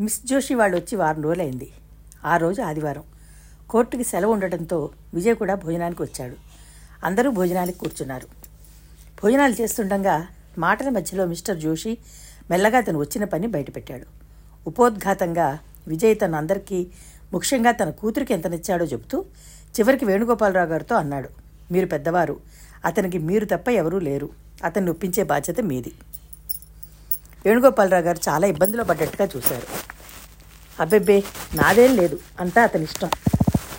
Miss Joshi వాళ్ళు వచ్చి వారం రోజులైంది. ఆ రోజు ఆదివారం. కోర్టుకి సెలవు ఉండటంతో విజయ్ కూడా భోజనానికి వచ్చాడు. అందరూ భోజనానికి కూర్చున్నారు. భోజనాలు చేస్తుండగా మాటల మధ్యలో మిస్టర్ జోషి మెల్లగా తను వచ్చిన పని బయటపెట్టాడు. ఉపోద్ఘాతంగా విజయ్ తన అందరికీ ముఖ్యంగా తన కూతురికి ఎంత నచ్చాడో చెబుతూ చివరికి వేణుగోపాలరావు గారితో అన్నాడు. మీరు పెద్దవారు అతనికి మీరు తప్ప ఎవరూ లేరు. అతన్ని ఒప్పించే బాధ్యత మీది. వేణుగోపాలరావు గారు చాలా ఇబ్బందిలో పడ్డట్టుగా చూశారు. అబ్బెబ్బే నాదేం లేదు అంతా అతని ఇష్టం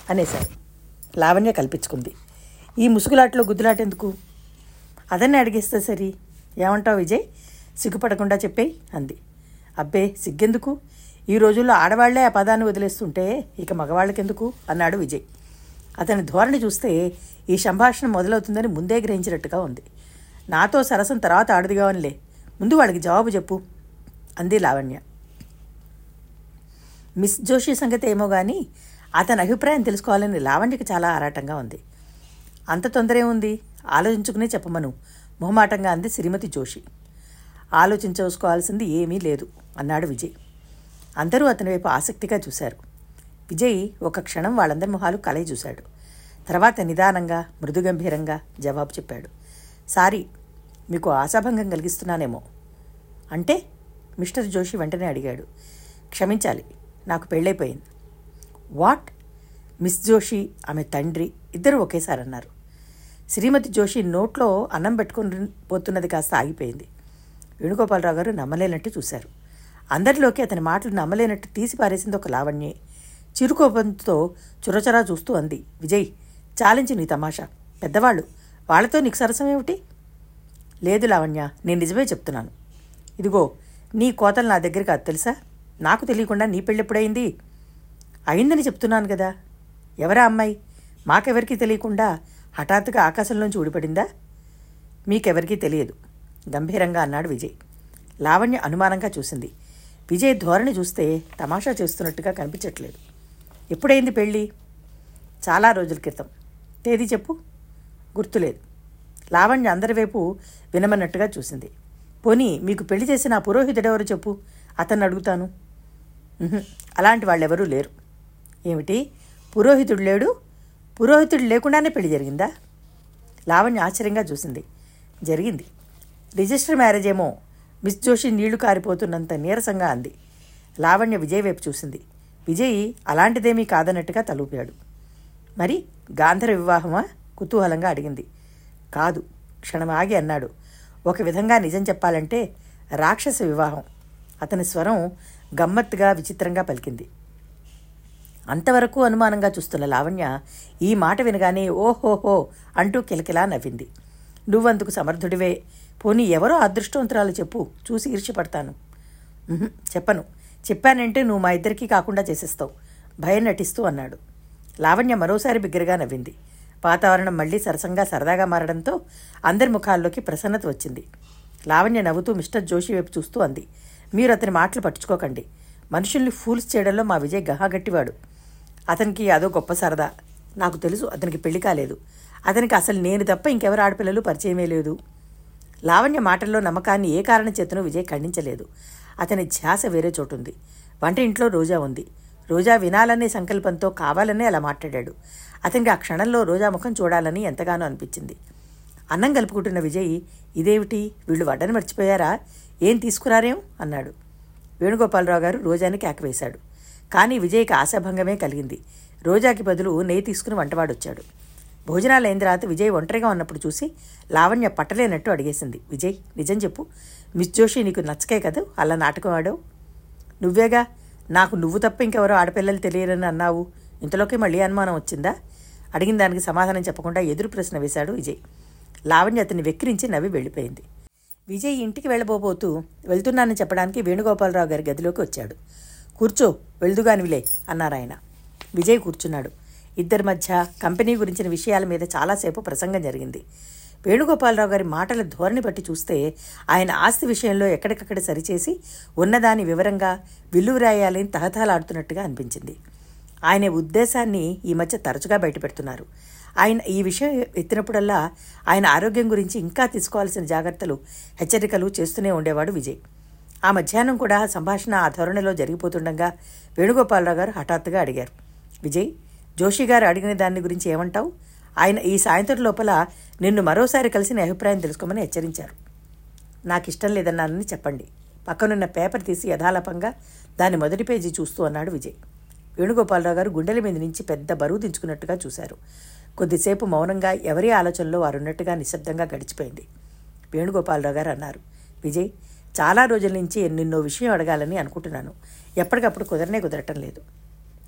అనేశారు. లావణ్య కల్పించుకుంది. ఈ ముసుగులాట్లో గుద్దులాటెందుకు? అదన్నీ అదన్ని అడిగిస్తే సరి. ఏమంటావు విజయ్? సిగ్గుపడకుండా చెప్పేయి అంది. అబ్బే సిగ్గెందుకు? ఈ రోజుల్లో ఆడవాళ్ళే ఆ పదాన్ని వదిలేస్తుంటే ఇక మగవాళ్ళకెందుకు? అన్నాడు విజయ్. అతని ధోరణి చూస్తే ఈ సంభాషణ మొదలవుతుందని ముందే గ్రహించినట్టుగా ఉంది. నాతో సరసం తర్వాత ఆడదిగా అనిలే ముందు వాళ్ళకి జవాబు చెప్పు. అంది లావణ్య. మిస్ జోషి సంగతి ఏమో కానీ అతని అభిప్రాయం తెలుసుకోవాలని లావణ్యకి చాలా ఆరాటంగా ఉంది. అంత తొందర ఉంది? ఆలోచించుకునే చెప్పమను మొహమాటంగా అంది శ్రీమతి జోషి. ఆలోచించుకోవాల్సింది ఏమీ లేదు అన్నాడు విజయ్. అందరూ అతని వైపు ఆసక్తిగా చూశారు. విజయ్ ఒక క్షణం వాళ్ళందరి మొహాలు కలయి చూశాడు. తర్వాత నిదానంగా మృదుగంభీరంగా జవాబు చెప్పాడు. సారీ మీకు ఆశాభంగం కలిగిస్తున్నానేమో. అంటే మిస్టర్ జోషి వెంటనే అడిగాడు. క్షమించాలి నాకు పెళ్ళైపోయింది. వాట్? మిస్ జోషి ఆమె తండ్రి ఇద్దరు ఒకేసారి అన్నారు శ్రీమతి జోషి నోట్లో అన్నం పెట్టుకుని పోతున్నది కాస్త ఆగిపోయింది. వేణుగోపాలరావు గారు నమ్మలేనట్టు చూశారు. అందరిలోకి అతని మాటలు నమ్మలేనట్టు తీసి పారేసింది ఒక లావణ్యే. చిరుకోపంతో చురచరా చూస్తూ అంది. విజయ్ చాలించి నీ తమాషా. పెద్దవాళ్ళు వాళ్ళతో నీకు సరసం ఏమిటి లేదు లావణ్య నేను నిజమే చెప్తున్నాను. ఇదిగో నీ కోతలు నా దగ్గర కాదు తెలుసా? నాకు తెలియకుండా నీ పెళ్ళెప్పుడైంది అయిందని చెప్తున్నాను కదా. ఎవరా అమ్మాయి? మాకెవరికీ తెలియకుండా హఠాత్తుగా ఆకాశంలోంచి ఊడిపడిందా? మీకెవరికీ తెలియదు. గంభీరంగా అన్నాడు విజయ్. లావణ్య అనుమానంగా చూసింది. విజయ్ ధోరణి చూస్తే తమాషా చేస్తున్నట్టుగా కనిపించట్లేదు. ఎప్పుడైంది పెళ్ళి? చాలా రోజుల క్రితం. తేదీ చెప్పు? గుర్తులేదు. లావణ్య అందరి వైపు వినమన్నట్టుగా చూసింది. పోనీ మీకు పెళ్ళి చేసిన ఆ పురోహితుడెవరు చెప్పు? అతన్ని అడుగుతాను. అలాంటి వాళ్ళెవరూ లేరు. ఏమిటి? పురోహితుడు లేడు? పురోహితుడు లేకుండానే పెళ్ళి జరిగిందా? లావణ్య ఆశ్చర్యంగా చూసింది. జరిగింది. రిజిస్టర్ మ్యారేజ్ ఏమో మిస్ జోషి నీళ్ళు కారిపోతున్నంత నీరసంగా అంది. లావణ్య విజయ్ వైపు చూసింది. విజయ్ అలాంటిదేమీ కాదన్నట్టుగా తలూపాడు. మరి గాంధర వివాహమా? కుతూహలంగా అడిగింది. కాదు క్షణం ఆగి అన్నాడు. ఒక విధంగా నిజం చెప్పాలంటే రాక్షస వివాహం. అతని స్వరం గమ్మత్తుగా విచిత్రంగా పలికింది. అంతవరకు అనుమానంగా చూస్తున్న లావణ్య ఈ మాట వినగానే ఓహోహో అంటూ కిలకిలా నవ్వింది. నువ్వందుకు సమర్థుడివే. పోనీ ఎవరో అదృష్టవంతురాలు చెప్పు చూసి ఈర్చిపడతాను. చెప్పను. చెప్పానంటే నువ్వు మా ఇద్దరికీ కాకుండా చేసేస్తావు. భయం నటిస్తూ అన్నాడు. లావణ్య మరోసారి బిగ్గరగా నవ్వింది. వాతావరణం మళ్ళీ సరసంగా సరదాగా మారడంతో అందరి ముఖాల్లోకి ప్రసన్నత వచ్చింది. లావణ్య నవ్వుతూ మిస్టర్ జోషి వైపు చూస్తూ అంది. మీరు అతని మాటలు పట్టించుకోకండి. మనుషుల్ని ఫూల్స్ చేయడంలో మా విజయ్ గహాగట్టివాడు అతనికి అదో గొప్ప సరదా. నాకు తెలుసు అతనికి పెళ్ళి కాలేదు. అతనికి అసలు నేను తప్ప ఇంకెవరు ఆడపిల్లలు పరిచయమే లేదు. లావణ్య మాటల్లో నమ్మకాన్ని ఏ కారణం చేతనూ విజయ్ ఖండించలేదు. అతని ధ్యాస వేరే చోటుంది. వంట ఇంట్లో రోజా ఉంది. రోజా వినాలనే సంకల్పంతో కావాలనే అలా మాట్లాడాడు. అతనికి ఆ క్షణంలో రోజా ముఖం చూడాలని ఎంతగానో అనిపించింది. అన్నం కలుపుకుంటున్న విజయ్ ఇదేమిటి? వీళ్ళు వడ్డని మర్చిపోయారా? ఏం తీసుకురారేం? అన్నాడు. వేణుగోపాలరావు గారు రోజాని కేకవేశాడు కానీ విజయ్కి ఆశాభంగమే కలిగింది. రోజాకి బదులు నెయ్యి తీసుకుని వంటవాడు వచ్చాడు భోజనాలు అయిన తర్వాత విజయ్ ఒంటరిగా ఉన్నప్పుడు చూసి లావణ్య పట్టలేనట్టు అడిగేసింది. విజయ్ నిజం చెప్పు. మిస్ జోషి నీకు నచ్చకే కదా? అలా నాటకం ఆడావు? నువ్వేగా? నాకు నువ్వు తప్ప ఇంకెవరో ఆడపిల్లలు తెలియరని అన్నావు. ఇంతలోకి మళ్ళీ అనుమానం వచ్చిందా? అడిగిన దానికి సమాధానం చెప్పకుండా ఎదురు ప్రశ్న వేశాడు విజయ్. లావణ్య అతన్ని వెక్కిరించి నవ్వి వెళ్ళిపోయింది. విజయ్ ఇంటికి వెళ్ళబోబోతూ వెళ్తున్నానని చెప్పడానికి వేణుగోపాలరావు గారి గదిలోకి వచ్చాడు. కూర్చో వెళ్దుగానివిలే అన్నారాయన విజయ్ కూర్చున్నాడు. ఇద్దరి మధ్య కంపెనీ గురించిన విషయాల మీద చాలాసేపు ప్రసంగం జరిగింది. వేణుగోపాలరావు గారి మాటల ధోరణి బట్టి చూస్తే ఆయన ఆస్తి విషయంలో ఎక్కడికక్కడ సరిచేసి ఉన్నదాని వివరంగా విల్లువరాయాలని తహతహలాడుతున్నట్టుగా అనిపించింది. ఆయన ఉద్దేశాన్ని ఈ మధ్య తరచుగా బయటపెడుతున్నారు. ఆయన ఈ విషయం ఎత్తినప్పుడల్లా ఆయన ఆరోగ్యం గురించి ఇంకా తీసుకోవాల్సిన జాగ్రత్తలు హెచ్చరికలు చేస్తూనే ఉండేవాడు విజయ్. ఆ మధ్యాహ్నం కూడా సంభాషణ ఆ ధోరణిలో జరిగిపోతుండగా వేణుగోపాలరావు గారు హఠాత్తుగా అడిగారు. విజయ్ జోషి గారు అడిగిన దాని గురించి ఏమంటావు? ఆయన ఈ సాయంత్రం లోపల నిన్ను మరోసారి కలిసి నీ అభిప్రాయం తెలుసుకోమని హెచ్చరించారు. నాకు ఇష్టం లేదన్నానని చెప్పండి. పక్కనున్న పేపర్ తీసి యథాలపంగా దాని మొదటి పేజీ చూస్తూ అన్నాడు విజయ్. వేణుగోపాలరావు గారు గుండెల మీద నుంచి పెద్ద బరువు దించుకున్నట్టుగా చూశారు. కొద్దిసేపు మౌనంగా ఎవరి ఆలోచనలో వారున్నట్టుగా నిశ్శబ్దంగా గడిచిపోయింది. వేణుగోపాలరావు గారు అన్నారు విజయ్ చాలా రోజుల నుంచి నిన్నో విషయం అడగాలని అనుకుంటున్నాను. ఎప్పటికప్పుడు కుదరనే కుదరటం లేదు.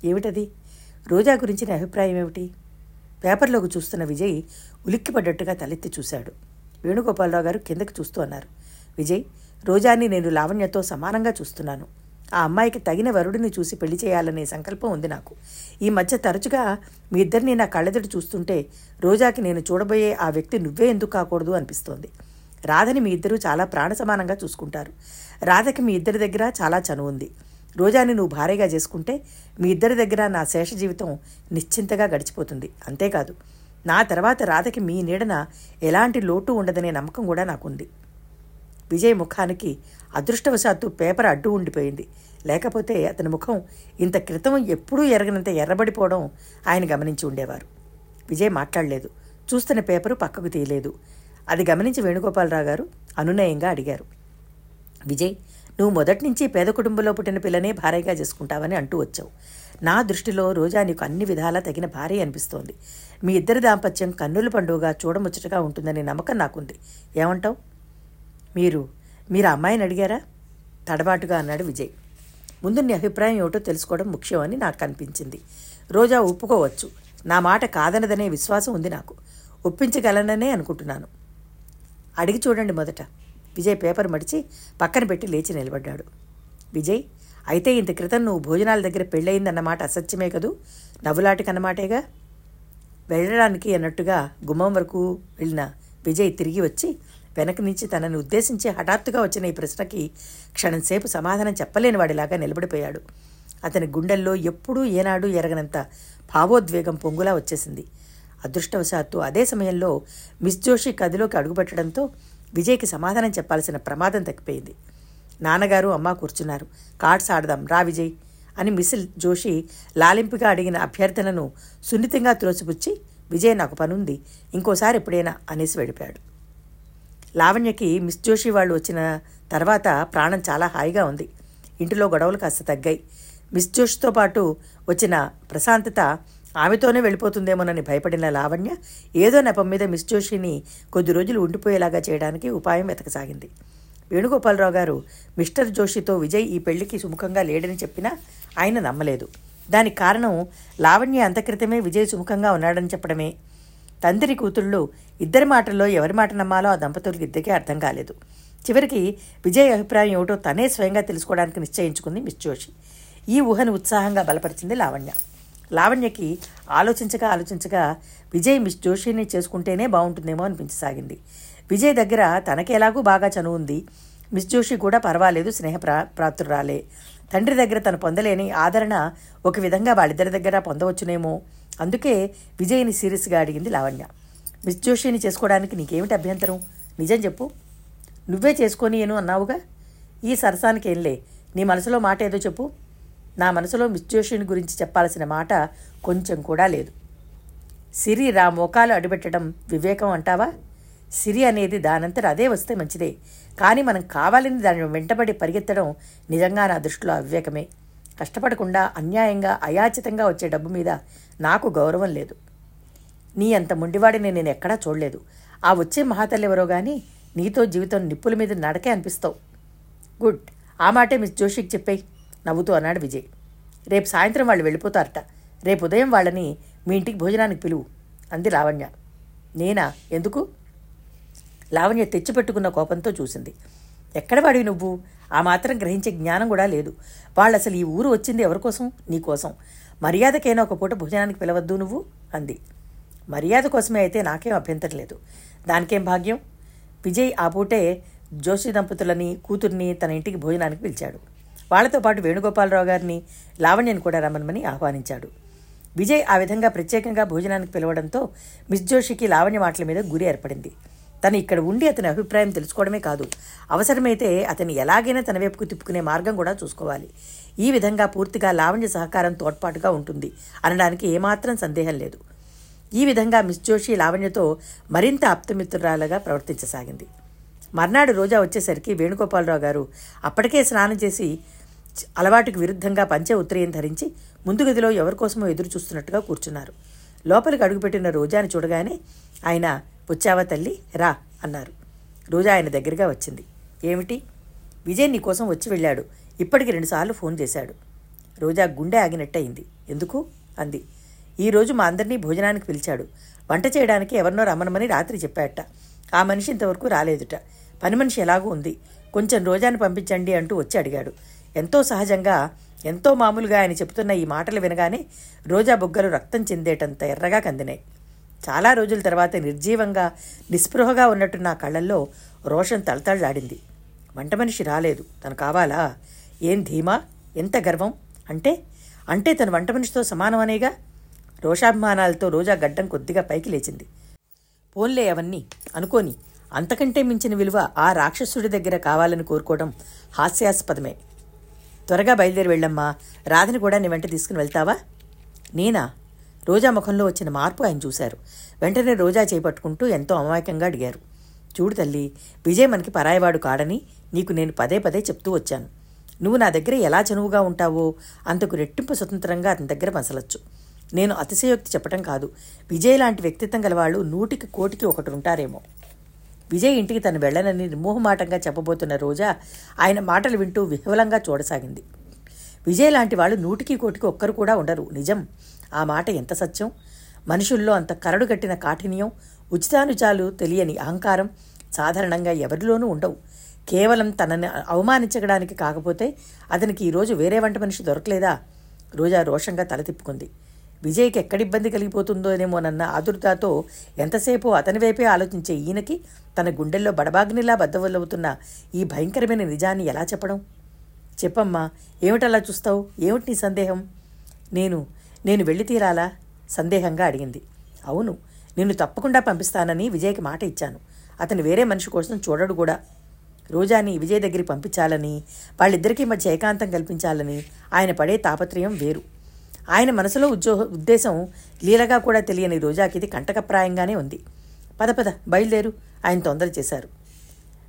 ఏమిటది? రోజా గురించి నా అభిప్రాయం ఏమిటి? పేపర్లోకి చూస్తున్న విజయ్ ఉలిక్కిపడ్డట్టుగా తలెత్తి చూశాడు. వేణుగోపాలరావు గారు కిందకి చూస్తూ అన్నారు విజయ్ రోజాని నేను లావణ్యతో సమానంగా చూస్తున్నాను. ఆ అమ్మాయికి తగిన వరుడిని చూసి పెళ్ళి చేయాలనే సంకల్పం ఉంది నాకు. ఈ మధ్య తరచుగా మీ ఇద్దరిని నా కళ్ళెదుటి చూస్తుంటే రోజాకి నేను చూడబోయే ఆ వ్యక్తి నువ్వే ఎందుకు కాకూడదు అనిపిస్తోంది. రాధని మీ ఇద్దరూ చాలా ప్రాణ సమానంగా చూసుకుంటారు. రాధకి మీ ఇద్దరి దగ్గర చాలా చనువు ఉంది. రోజాని నువ్వు భార్యగా చేసుకుంటే మీ ఇద్దరి దగ్గర నా శేష జీవితం నిశ్చింతగా గడిచిపోతుంది. అంతేకాదు నా తర్వాత రాధకి మీ నీడన ఎలాంటి లోటు ఉండదనే నమ్మకం కూడా నాకుంది. విజయ్ ముఖానికి అదృష్టవశాత్తు పేపర్ అడ్డు ఉండిపోయింది. లేకపోతే అతని ముఖం ఇంత క్రితం ఎప్పుడూ ఎరగనంత ఎర్రబడిపోవడం ఆయన గమనించి ఉండేవారు. విజయ్ మాట్లాడలేదు. చూస్తున్న పేపరు పక్కకు తీయలేదు. అది గమనించి వేణుగోపాలరావు గారు అనునయంగా అడిగారు. విజయ్ నువ్వు మొదటి నుంచి పేద కుటుంబంలో పుట్టిన పిల్లనే భార్యగా చేసుకుంటావని అంటూ వచ్చావు. నా దృష్టిలో రోజా నీకు అన్ని విధాలా తగిన భార్య అనిపిస్తోంది. మీ ఇద్దరి దాంపత్యం కన్నుల పండుగగా చూడముచ్చటగా ఉంటుందనే నమ్మకం నాకుంది. ఏమంటావు? మీరు మీరు అమ్మాయిని అడిగారా? తడబాటుగా అన్నాడు విజయ్. ముందు నీ అభిప్రాయం ఏమిటో తెలుసుకోవడం ముఖ్యమని నాకు అనిపించింది. రోజా ఒప్పుకోవచ్చు. నా మాట కాదనదనే విశ్వాసం ఉంది నాకు. ఒప్పించగలననే అనుకుంటున్నాను. అడిగి చూడండి మొదట. విజయ్ పేపర్ మడిచి పక్కన పెట్టి లేచి నిలబడ్డాడు. విజయ్ అయితే ఇంత క్రితం నువ్వు భోజనాల దగ్గర పెళ్ళయిందన్నమాట అసత్యమే కదూ? నవ్వులాటికన్నమాటేగా వెళ్ళడానికి అన్నట్టుగా గుమ్మం వరకు వెళ్ళిన విజయ్ తిరిగి వచ్చి వెనక నుంచి తనని ఉద్దేశించి హఠాత్తుగా వచ్చిన ఈ ప్రశ్నకి క్షణంసేపు సమాధానం చెప్పలేనివాడిలాగా నిలబడిపోయాడు. అతని గుండెల్లో ఎప్పుడూ ఏనాడు ఎరగనంత భావోద్వేగం పొంగులా వచ్చేసింది. అదృష్టవశాత్తు అదే సమయంలో మిస్ జోషి కదిలోకి అడుగుపెట్టడంతో విజయ్కి సమాధానం చెప్పాల్సిన ప్రమాదం తగ్గిపోయింది నాన్నగారు అమ్మ కూర్చున్నారు. కార్డ్స్ ఆడదాం రా విజయ్ అని మిసిల్ జోషి లాలింపుగా అడిగిన అభ్యర్థనను సున్నితంగా తులసిపుచ్చి విజయ్ నాకు పనుంది ఇంకోసారి ఎప్పుడైనా అనేసి వెళ్ళిపోయాడు. లావణ్యకి మిస్ జోషి వాళ్ళు వచ్చిన తర్వాత ప్రాణం చాలా హాయిగా ఉంది. ఇంటిలో గొడవలు కాస్త తగ్గాయి. మిస్ జోషితో పాటు వచ్చిన ప్రశాంతత ఆమెతోనే వెళ్ళిపోతుందేమోనని భయపడిన లావణ్య ఏదో నెపం మీద మిస్ జోషిని కొద్ది రోజులు ఉండిపోయేలాగా చేయడానికి ఉపాయం వెతకసాగింది. వేణుగోపాలరావు గారు మిస్టర్ జోషితో విజయ్ ఈ పెళ్ళికి సుముఖంగా లేడని చెప్పినా ఆయన నమ్మలేదు. దానికి కారణం లావణ్య అంతక్రితమే విజయ్ సుముఖంగా ఉన్నాడని చెప్పడమే. తండ్రి కూతుళ్ళు ఇద్దరి మాటల్లో ఎవరి మాట నమ్మాలో ఆ దంపతులకు ఇద్దరికీ అర్థం కాలేదు. చివరికి విజయ్ అభిప్రాయం ఏమిటో తనే స్వయంగా తెలుసుకోవడానికి నిశ్చయించుకుంది మిస్ జోషి. ఈ ఊహను ఉత్సాహంగా బలపరిచింది లావణ్య. లావణ్యకి ఆలోచించగా ఆలోచించగా విజయ్ మిస్ జోషిని చేసుకుంటేనే బాగుంటుందేమో అనిపించసాగింది. విజయ్ దగ్గర తనకేలాగూ బాగా చనువు ఉంది. మిస్ జోషి కూడా పర్వాలేదు స్నేహ ప్రా ప్రాప్తురాలే. తండ్రి దగ్గర తను పొందలేని ఆదరణ ఒక విధంగా వాళ్ళిద్దరి దగ్గర పొందవచ్చునేమో. అందుకే విజయ్ని సీరియస్గా అడిగింది లావణ్య. మిస్ జోషిని చేసుకోవడానికి నీకేమిటి అభ్యంతరం? నిజం చెప్పు. నువ్వే చేసుకొని ఏను అన్నావుగా? ఈ సరసానికి ఏంలే నీ మనసులో మాట ఏదో చెప్పు. నా మనసులో మిస్ జోషిని గురించి చెప్పాల్సిన మాట కొంచెం కూడా లేదు. సిరి రా మోకాలు అడుపెట్టడం వివేకం అంటావా? సిరి అనేది దానంతట అదే వస్తే మంచిదే. కానీ మనం కావాలని దాని వెంటబడి పరిగెత్తడం నిజంగా నా దృష్టిలో అవివేకమే. కష్టపడకుండా అన్యాయంగా అయాచితంగా వచ్చే డబ్బు మీద నాకు గౌరవం లేదు. నీ అంత మొండివాడిని నేను ఎక్కడా చూడలేదు. ఆ వచ్చే మహాతల్లి ఎవరో కానీ నీతో జీవితం నిప్పుల మీద నడకే అనిపిస్తావు. గుడ్. ఆ మాటే మిస్ జోషికి చెప్పేయి. నవ్వుతూ అన్నాడు విజయ్. రేపు సాయంత్రం వాళ్ళు వెళ్ళిపోతారట. రేపు ఉదయం వాళ్ళని మీ ఇంటికి భోజనానికి పిలువు అంది లావణ్య. నేనా? ఎందుకు? లావణ్య తెచ్చిపెట్టుకున్న కోపంతో చూసింది. ఎక్కడ వాడివి నువ్వు? ఆ మాత్రం గ్రహించే జ్ఞానం కూడా లేదు. వాళ్ళు అసలు ఈ ఊరు వచ్చింది ఎవరికోసం నీకోసం మర్యాదకైనా ఒక పూట భోజనానికి పిలవద్దు నువ్వు? అంది. మర్యాద కోసమే అయితే నాకేం అభ్యంతరం లేదు. దానికేం భాగ్యం? విజయ్ ఆ పూటే జోషి దంపతులని కూతుర్ని తన ఇంటికి భోజనానికి పిలిచాడు. వాళ్ళతో పాటు వేణుగోపాలరావు గారిని లావణ్యను కూడా రమ్మనమని ఆహ్వానించాడు. విజయ్ ఆ విధంగా ప్రత్యేకంగా భోజనానికి పిలవడంతో మిస్ జోషికి లావణ్య మాటల మీద గురి ఏర్పడింది. తను ఇక్కడ ఉండి అతని అభిప్రాయం తెలుసుకోవడమే కాదు అవసరమైతే అతని ఎలాగైనా తన వైపుకు తిప్పుకునే మార్గం కూడా చూసుకోవాలి. ఈ విధంగా పూర్తిగా లావణ్య సహకారం తోడ్పాటుగా ఉంటుంది అనడానికి ఏమాత్రం సందేహం లేదు. ఈ విధంగా మిస్ జోషి లావణ్యతో మరింత ఆప్తమిత్రురాలుగా ప్రవర్తించసాగింది. మర్నాడు రోజా వచ్చేసరికి వేణుగోపాలరావు గారు అప్పటికే స్నానం చేసి అలవాటుకు విరుద్ధంగా పంచే ఉత్తరీయం ధరించి ముందు గదిలో ఎవరికోసమో ఎదురు చూస్తున్నట్టుగా కూర్చున్నారు. లోపలికి అడుగుపెట్టిన రోజాని చూడగానే ఆయన వచ్చావా తల్లి? రా అన్నారు. రోజా ఆయన దగ్గరగా వచ్చింది. ఏమిటి? విజయ్ నీకోసం వచ్చి వెళ్ళాడు. ఇప్పటికి రెండుసార్లు ఫోన్ చేశాడు. రోజా గుండె ఆగినట్టయింది. ఎందుకు? అంది. ఈరోజు మా అందరినీ భోజనానికి పిలిచాడు. వంట చేయడానికి ఎవరినో రమ్మనమని రాత్రి చెప్పాట ఆ మనిషి ఇంతవరకు రాలేదుట. పని మనిషి ఎలాగూ ఉంది. కొంచెం రోజాని పంపించండి అంటూ వచ్చి అడిగాడు. ఎంతో సహజంగా ఎంతో మామూలుగా ఆయన చెబుతున్న ఈ మాటలు వినగానే రోజా బొగ్గలు రక్తం చెందేటంత ఎర్రగా కందినాయి. చాలా రోజుల తర్వాత నిర్జీవంగా నిస్పృహగా ఉన్నట్టు నా కళ్ళల్లో రోషం తలతళ్ళాడింది వంట మనిషి రాలేదు. తను కావాలా? ఏం ధీమా? ఎంత గర్వం? అంటే అంటే తను వంట మనిషితో సమానమనేగా? రోషాభిమానాలతో రోజా గడ్డం కొద్దిగా పైకి లేచింది. పోన్లే అవన్నీ అనుకోని అంతకంటే మించిన విలువ ఆ రాక్షసుడి దగ్గర కావాలని కోరుకోవడం హాస్యాస్పదమే. త్వరగా బయలుదేరి వెళ్ళమ్మా. రాధని కూడా నీ వెంట తీసుకుని వెళ్తావా? నేనా? రోజా ముఖంలో వచ్చిన మార్పు ఆయన చూశారు. వెంటనే రోజా చేపట్టుకుంటూ ఎంతో అమాయకంగా అడిగారు. చూడు తల్లి విజయ్ మనకి పరాయవాడు కాడని నీకు నేను పదే పదే చెప్తూ వచ్చాను. నువ్వు నా దగ్గర ఎలా చనువుగా ఉంటావో అంతకు రెట్టింపు స్వతంత్రంగా అతని దగ్గర మసలొచ్చు నేను అతిశయోక్తి చెప్పటం కాదు. విజయ్ లాంటి వ్యక్తిత్వం గలవాళ్ళు నూటికి కోటికి ఒకటి ఉంటారేమో. విజయ్ ఇంటికి తను వెళ్ళనని నిర్మోహమాటంగా చెప్పబోతున్న రోజా ఆయన మాటలు వింటూ విహవలంగా చూడసాగింది. విజయ్ లాంటి వాళ్ళు నూటికి కోటికి ఒక్కరు కూడా ఉండరు. నిజం. ఆ మాట ఎంత సత్యం? మనుషుల్లో అంత కరడు కట్టిన కాఠిన్యం ఉచితానుచాలు తెలియని అహంకారం సాధారణంగా ఎవరిలోనూ ఉండవు. కేవలం తనని అవమానించడానికి కాకపోతే అతనికి ఈరోజు వేరే వంట మనిషి దొరకలేదా? రోజా రోషంగా తల తిప్పుకుంది. విజయ్కి ఎక్కడ ఇబ్బంది కలిగిపోతుందోనేమోనన్న ఆదుర్దాతో ఎంతసేపు అతని వైపే ఆలోచించే ఈయనకి తన గుండెల్లో బడబాగ్నిలా బద్దవల్లవుతున్న ఈ భయంకరమైన నిజాన్ని ఎలా చెప్పడం? చెప్పమ్మా ఏమిటలా చూస్తావు? ఏమిటి నీ సందేహం? నేను నేను వెళ్ళి తీరాలా? సందేహంగా అడిగింది. అవును నిన్ను తప్పకుండా పంపిస్తానని విజయ్కి మాట ఇచ్చాను. అతను వేరే మనిషి కోసం చూడడు కూడా. రోజాని విజయ్ దగ్గరికి పంపించాలని వాళ్ళిద్దరికీ మధ్య ఏకాంతం కల్పించాలని ఆయన పడే తాపత్రయం వేరు. ఆయన మనసులో ఉద్యో ఉద్దేశం లీలగా కూడా తెలియని రోజాకి ఇది కంటకప్రాయంగానే ఉంది. పద పద బయలుదేరు ఆయన తొందర చేశారు.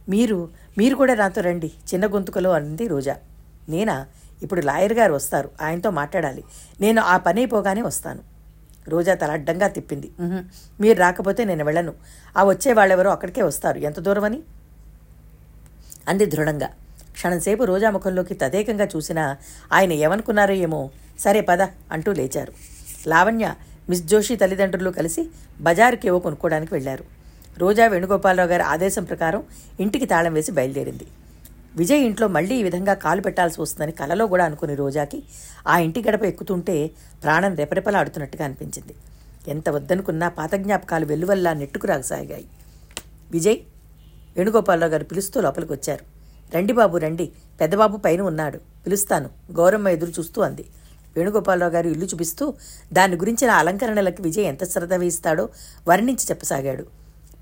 మీరు మీరు కూడా నాతో రండి చిన్న గొంతుకలో అంది రోజా. నేనా? ఇప్పుడు లాయర్ గారు వస్తారు ఆయనతో మాట్లాడాలి. నేను ఆ పని అయిపోగానే వస్తాను. రోజా తల అడ్డంగా తిప్పింది. మీరు రాకపోతే నేను వెళ్ళను. ఆ వచ్చే వాళ్ళెవరో అక్కడికే వస్తారు. ఎంత దూరమని? అంది దృఢంగా. క్షణంసేపు రోజా ముఖంలోకి తదేకంగా చూసినా ఆయన ఏమనుకున్నారో ఏమో సరే పద అంటూ లేచారు. లావణ్య మిస్ జోషి తల్లిదండ్రులు కలిసి బజారుకి ఏవో కొనుక్కోవడానికి వెళ్ళారు రోజా వేణుగోపాలరావు గారి ఆదేశం ప్రకారం ఇంటికి తాళం వేసి బయలుదేరింది. విజయ్ ఇంట్లో మళ్ళీ ఈ విధంగా కాలు పెట్టాల్సి వస్తుందని కలలో కూడా అనుకుని రోజాకి ఆ ఇంటి గడప ఎక్కుతుంటే ప్రాణం రెపరెపలాడుతున్నట్టుగా అనిపించింది. ఎంత వద్దనుకున్నా పాత జ్ఞాపకాలు వెల్లువల్లా నెట్టుకురాగసాగాయి విజయ్ వేణుగోపాలరావు గారు పిలుస్తూ లోపలికి వచ్చారు రండి బాబు రండి. పెద్దబాబు పైన ఉన్నాడు. పిలుస్తాను. గౌరమ్మ ఎదురు చూస్తూ అంది. వేణుగోపాలరావు గారు ఇల్లు చూపిస్తూ దాని గురించిన అలంకరణలకు విజయ్ ఎంత శ్రద్ధ వేయిస్తాడో వర్ణించి చెప్పసాగాడు.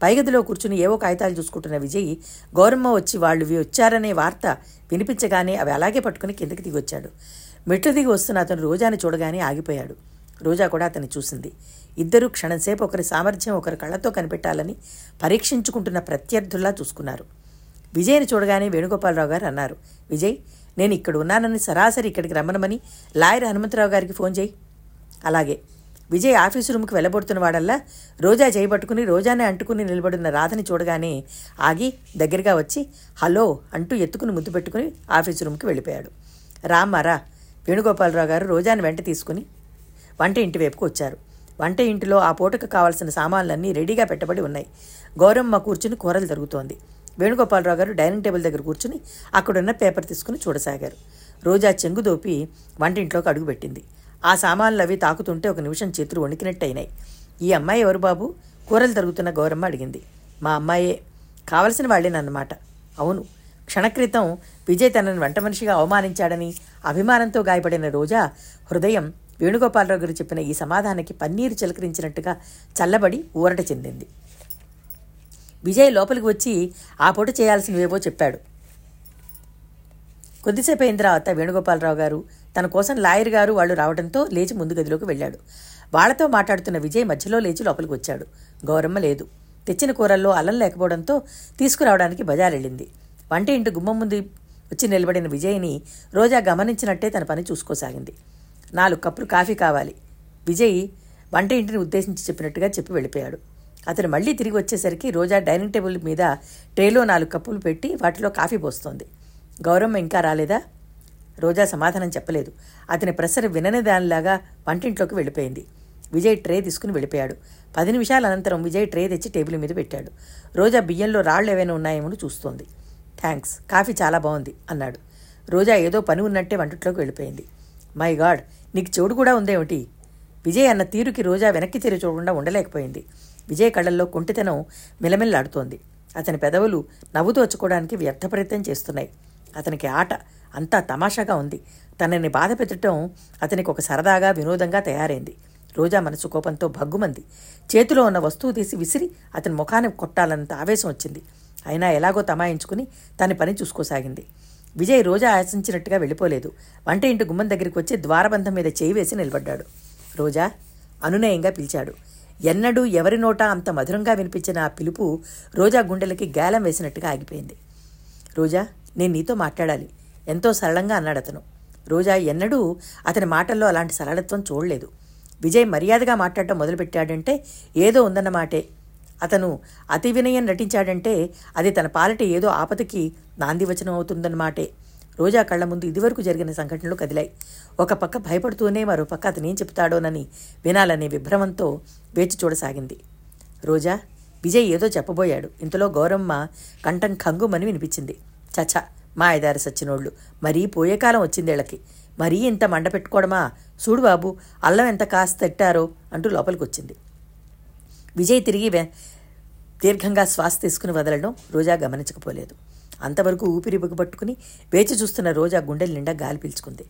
పైగదిలో కూర్చుని ఏవో కాగితాలు చూసుకుంటున్న విజయ్ గౌరమ్మ వచ్చి వాళ్ళు వచ్చారనే వార్త వినిపించగానే అవి అలాగే పట్టుకుని కిందకి దిగొచ్చాడు. మెట్లు దిగి వస్తున్న అతను రోజాని చూడగానే ఆగిపోయాడు. రోజా కూడా అతన్ని చూసింది. ఇద్దరూ క్షణంసేపు ఒకరి సామర్థ్యం ఒకరి కళ్ళతో కనిపెట్టాలని పరీక్షించుకుంటున్న ప్రత్యర్థుల్లా చూసుకున్నారు. విజయ్ని చూడగానే వేణుగోపాలరావు గారు అన్నారు విజయ్ నేను ఇక్కడ ఉన్నానని సరాసరి ఇక్కడికి రమ్మనమని లాయర్ హనుమంతరావు గారికి ఫోన్ చేయి. అలాగే విజయ్ ఆఫీసు రూమ్కి వెళ్ళబడుతున్న వాడల్లా రోజా చేయబట్టుకుని రోజానే అంటుకుని నిలబడిన రాధని చూడగానే ఆగి దగ్గరగా వచ్చి హలో అంటూ ఎత్తుకుని ముద్దు పెట్టుకుని ఆఫీసు రూమ్కి వెళ్ళిపోయాడు. రామ్మారా వేణుగోపాలరావు గారు రోజాని వెంట తీసుకుని వంట ఇంటి వైపుకు వచ్చారు. వంట ఇంటిలో ఆ పూటకు కావాల్సిన సామాన్లన్నీ రెడీగా పెట్టబడి ఉన్నాయి. గౌరమ్మ కూర్చుని కూరలు జరుగుతోంది వేణుగోపాలరావు గారు డైనింగ్ టేబుల్ దగ్గర కూర్చుని అక్కడున్న పేపర్ తీసుకుని చూడసాగారు. రోజా చెంగు దోపి వంటింట్లోకి అడుగుపెట్టింది ఆ సామాన్లు అవి తాకుతుంటే ఒక నిమిషం చేతులు వణికినట్టయినాయి. ఈ అమ్మాయి ఎవరు బాబు? కూరలు తరుగుతున్న గౌరమ్మ అడిగింది. మా అమ్మాయే. కావలసిన వాళ్ళేనన్నమాట అవును. క్షణక్రితం విజయ్ తనని వంట మనిషిగా అవమానించాడని అభిమానంతో గాయపడిన రోజా హృదయం వేణుగోపాలరావు గారు చెప్పిన ఈ సమాధానానికి పన్నీరు చిలకరించినట్టుగా చల్లబడి ఊరట చెందింది. విజయ్ లోపలికి వచ్చి ఆ పూట చేయాల్సినవేవో చెప్పాడు. కొద్దిసేపు అయిన తర్వాత వేణుగోపాలరావు గారు తన కోసం లాయర్ గారు వాళ్ళు రావడంతో లేచి ముందు గదిలోకి వెళ్ళాడు. వాళ్ళతో మాట్లాడుతున్న విజయ్ మధ్యలో లేచి లోపలికి వచ్చాడు. గౌరమ్మ లేదు. తెచ్చిన కూరల్లో అల్లం లేకపోవడంతో తీసుకురావడానికి బజారెళ్ళింది. వంట ఇంటి గుమ్మం ముందు వచ్చి నిలబడిన విజయ్ని రోజా గమనించినట్టే తన పని చూసుకోసాగింది. నాలుగు కప్పులు కాఫీ కావాలి. విజయ్ వంట ఇంటిని ఉద్దేశించి చెప్పినట్టుగా చెప్పి వెళ్ళిపోయాడు. అతను మళ్ళీ తిరిగి వచ్చేసరికి రోజా డైనింగ్ టేబుల్ మీద ట్రేలో నాలుగు కప్పులు పెట్టి వాటిలో కాఫీ పోస్తోంది. గౌరమ్మ ఇంకా రాలేదా? రోజా సమాధానం చెప్పలేదు. అతని ప్రసర వినని దానిలాగా వంటింట్లోకి వెళ్ళిపోయింది. విజయ్ ట్రే తీసుకుని వెళ్ళిపోయాడు. పది నిమిషాల అనంతరం విజయ్ ట్రే తెచ్చి టేబుల్ మీద పెట్టాడు. రోజా బియ్యంలో రాళ్ళు ఏవైనా ఉన్నాయేమో చూస్తోంది. థ్యాంక్స్ కాఫీ చాలా బాగుంది అన్నాడు. రోజా ఏదో పని ఉన్నట్టే వంటిట్లోకి వెళ్ళిపోయింది. మై గాడ్ నీకు చెవుడు కూడా ఉందేమిటి? విజయ్ అన్న తీరుకి రోజా వెనక్కి తిరిగి చూడకుండా ఉండలేకపోయింది. విజయ్ కళ్ళల్లో కుంటితనం మిలమిల్లాడుతోంది. అతని పెదవులు నవ్వుతూ వచ్చుకోవడానికి వ్యర్థ ప్రయత్నం చేస్తున్నాయి. అతనికి ఆట అంతా తమాషాగా ఉంది. తనని బాధ పెట్టడం అతనికి ఒక సరదాగా వినోదంగా తయారైంది. రోజా మనసు కోపంతో భగ్గుమంది. చేతిలో ఉన్న వస్తువు తీసి విసిరి అతని ముఖాన్ని కొట్టాలన్నంత ఆవేశం వచ్చింది. అయినా ఎలాగో తమాయించుకుని తన పని చూసుకోసాగింది. విజయ్ రోజా ఆశించినట్టుగా వెళ్ళిపోలేదు. వంట ఇంటి గుమ్మం దగ్గరికి వచ్చి ద్వారబంధం మీద చేయి వేసి నిలబడ్డాడు. రోజా అనునయంగా పిలిచాడు. ఎన్నడూ ఎవరి నోటా అంత మధురంగా వినిపించిన ఆ పిలుపు రోజా గుండెలకి గాలం వేసినట్టుగా ఆగిపోయింది. రోజా నేను నీతో మాట్లాడాలి. ఎంతో సరళంగా అన్నాడు అతను. రోజా ఎన్నడూ అతని మాటల్లో అలాంటి సరళత్వం చూడలేదు. విజయ్ మర్యాదగా మాట్లాడటం మొదలుపెట్టాడంటే ఏదో ఉందన్నమాటే అతను అతి వినయం నటించాడంటే అది తన పాలిట ఏదో ఆపదకి నాందివచనం అవుతుందన్నమాటే రోజా కళ్ళ ముందు ఇదివరకు జరిగిన సంఘటనలు కదిలాయి. ఒక పక్క భయపడుతూనే మరో పక్క అతనేం చెప్తాడోనని వినాలనే విభ్రమంతో వేచి చూడసాగింది. రోజా విజయ్ ఏదో చెప్పబోయాడు. ఇంతలో గౌరమ్మ కంఠం కంగుమని వినిపించింది. చచ మా సచ్చినోళ్ళు. మరీ పోయే కాలం వచ్చిందేళ్ళకి మరీ ఇంత మండ పెట్టుకోవడమా? చూడు బాబు అల్లం ఎంత కాస్త తిట్టారో అంటూ లోపలికి వచ్చింది విజయ్ తిరిగి దీర్ఘంగా శ్వాస తీసుకుని వదలడం రోజా గమనించకపోలేదు. అంతవరకు ఊపిరి పట్టుకుని వేచి చూస్తున్న రోజా గుండెల నిండా గాలి పీల్చుకుంది.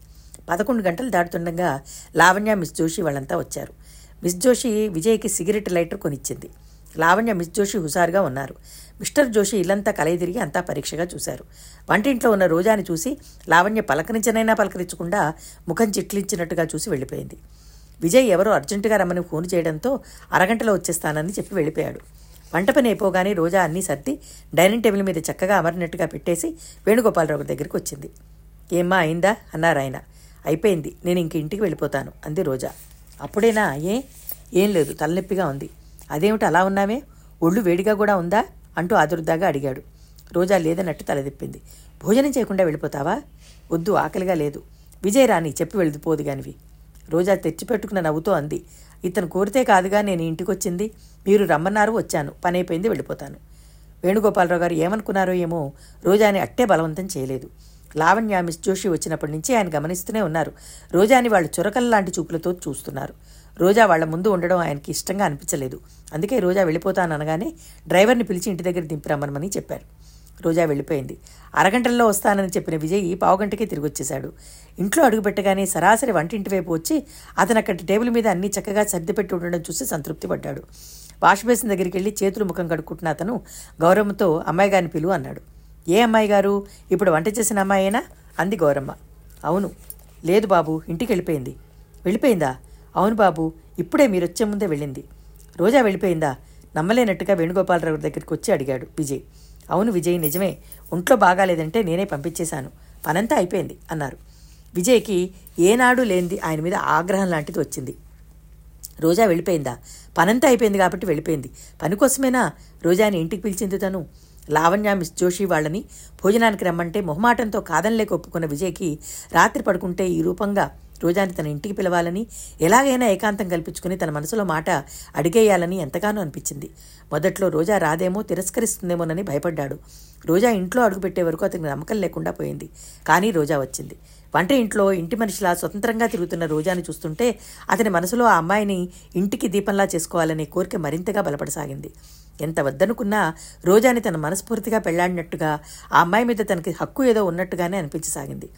పదకొండు గంటలు దాటుతుండగా లావణ్య మిస్ జోషి వాళ్ళంతా వచ్చారు. మిస్ జోషి విజయ్కి సిగరెట్ లైటర్ కొనిచ్చింది. లావణ్య మిస్ జోషి హుషారుగా ఉన్నారు. మిస్టర్ జోషి ఇల్లంతా కలయి తిరిగి అంతా పరీక్షగా చూశారు. వంటింట్లో ఉన్న రోజాని చూసి లావణ్య పలకరించనైనా పలకరించకుండా ముఖం చిట్లించినట్టుగా చూసి వెళ్ళిపోయింది. విజయ్ ఎవరో అర్జెంటుగా రమ్మని ఫోన్ చేయడంతో అరగంటలో వచ్చేస్తానని చెప్పి వెళ్ళిపోయాడు. వంట పని అయిపోగానే రోజా అన్నీ సర్ది డైనింగ్ టేబుల్ మీద చక్కగా అమరినట్టుగా పెట్టేసి వేణుగోపాలరావు దగ్గరికి వచ్చింది. ఏమ్మా అయిందా? అన్నారు ఆయన. అయిపోయింది. నేను ఇంక ఇంటికి వెళ్ళిపోతాను అంది రోజా. అప్పుడేనా? ఏ? ఏం లేదు. తలనొప్పిగా ఉంది. అదేమిటి అలా ఉన్నామే ఒళ్ళు వేడిగా కూడా ఉందా? అంటూ ఆదుర్దాగా అడిగాడు. రోజా లేదన్నట్టు తలదిప్పింది భోజనం చేయకుండా వెళ్ళిపోతావా? వద్దు ఆకలిగా లేదు. విజయ్ రాణి చెప్పి వెళ్ళిపోదు గానివి. రోజా తెచ్చిపెట్టుకున్న నవ్వుతో అంది. ఇతను కోరితే కాదుగా నేను ఇంటికొచ్చింది. మీరు రమ్మన్నారు వచ్చాను. పని అయిపోయింది వెళ్ళిపోతాను. వేణుగోపాలరావు గారు ఏమనుకున్నారో ఏమో రోజాని అట్టే బలవంతం చేయలేదు. లావణ్య మిస్ జోషి వచ్చినప్పటి నుంచి ఆయన గమనిస్తూనే ఉన్నారు. రోజాని వాళ్ళు చురకల్లాంటి చూపులతో చూస్తున్నారు. రోజా వాళ్ళ ముందు ఉండడం ఆయనకి ఇష్టంగా అనిపించలేదు. అందుకే రోజా వెళ్ళిపోతాను అనగానే డ్రైవర్ని పిలిచి ఇంటి దగ్గర దింపిరమ్మనమని చెప్పారు. రోజా వెళ్ళిపోయింది. అరగంటల్లో వస్తానని చెప్పిన విజయ్ పావుగంటకే తిరిగి వచ్చేశాడు ఇంట్లో అడుగుపెట్టగానే సరాసరి వంటింటి వైపు వచ్చి అతను అక్కడి టేబుల్ మీద అన్ని చక్కగా సర్దిపెట్టి ఉండడం చూసి సంతృప్తి పడ్డాడు. వాష్ బేసిన్ దగ్గరికి వెళ్ళి చేతులు ముఖం కడుక్కుంటున్న అతను గౌరమ్మతో అమ్మాయి గారిని పిలువు అన్నాడు. ఏ అమ్మాయి గారు? ఇప్పుడు వంట చేసిన అమ్మాయేనా? అంది గౌరమ్మ. అవును. లేదు బాబు ఇంటికి వెళ్ళిపోయింది. వెళ్ళిపోయిందా? అవును బాబు ఇప్పుడే మీరు వచ్చే ముందే వెళ్ళింది. రోజా వెళ్ళిపోయిందా? నమ్మలేనట్టుగా వేణుగోపాలరావు దగ్గరికి వచ్చి అడిగాడు విజయ్. అవును విజయ్ నిజమే. ఒంట్లో బాగాలేదంటే నేనే పంపించేశాను. పనంతా అయిపోయింది అన్నారు. విజయ్కి ఏనాడు లేనిది ఆయన మీద ఆగ్రహం లాంటిది వచ్చింది. రోజా వెళ్ళిపోయిందా? పనంతా అయిపోయింది కాబట్టి వెళ్ళిపోయింది. పని కోసమేనా? రోజాని ఇంటికి పిలిచింది తను లావణ్య మిస్ జోషి వాళ్ళని భోజనానికి రమ్మంటే మొహమాటంతో కాదనిలేక ఒప్పుకున్న విజయ్కి రాత్రి పడుకుంటే ఈ రూపంగా రోజాని తన ఇంటికి పిలవాలని ఎలాగైనా ఏకాంతం కల్పించుకుని తన మనసులో మాట అడిగేయాలని ఎంతగానో అనిపించింది. మొదట్లో రోజా రాదేమో తిరస్కరిస్తుందేమోనని భయపడ్డాడు. రోజా ఇంట్లో అడుగుపెట్టే వరకు అతనికి నమ్మకం లేకుండా పోయింది. కానీ రోజా వచ్చింది. వంట ఇంట్లో ఇంటి మనిషిలా స్వతంత్రంగా తిరుగుతున్న రోజాని చూస్తుంటే అతని మనసులో ఆ అమ్మాయిని ఇంటికి దీపంలా చేసుకోవాలనే కోరిక మరింతగా బలపడసాగింది. ఎంత వద్దనుకున్నా రోజాని తన మనస్ఫూర్తిగా పెళ్ళాడినట్టుగా ఆ అమ్మాయి మీద తనకి హక్కు ఏదో ఉన్నట్టుగానే అనిపించసాగింది.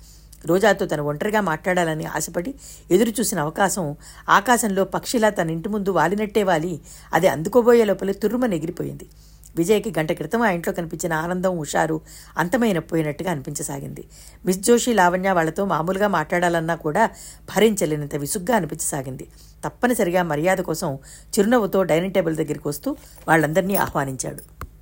రోజాతో తన ఒంటరిగా మాట్లాడాలని ఆశపడి ఎదురుచూసిన అవకాశం ఆకాశంలో పక్షిలా తన ఇంటి ముందు వాలినట్టే వాలి. అది అందుకోబోయే లోపల తుర్రుమని ఎగిరిపోయింది విజయ్కి గంట క్రితం ఆ ఇంట్లో కనిపించిన ఆనందం హుషారు అంతమైన పోయినట్టుగా అనిపించసాగింది. మిస్ జోషి లావణ్య వాళ్ళతో మామూలుగా మాట్లాడాలన్నా కూడా భరించలేనంత విసుగ్గా అనిపించసాగింది. తప్పనిసరిగా మర్యాద కోసం చిరునవ్వుతో డైనింగ్ టేబుల్ దగ్గరికి వస్తూ వాళ్ళందరినీ ఆహ్వానించాడు.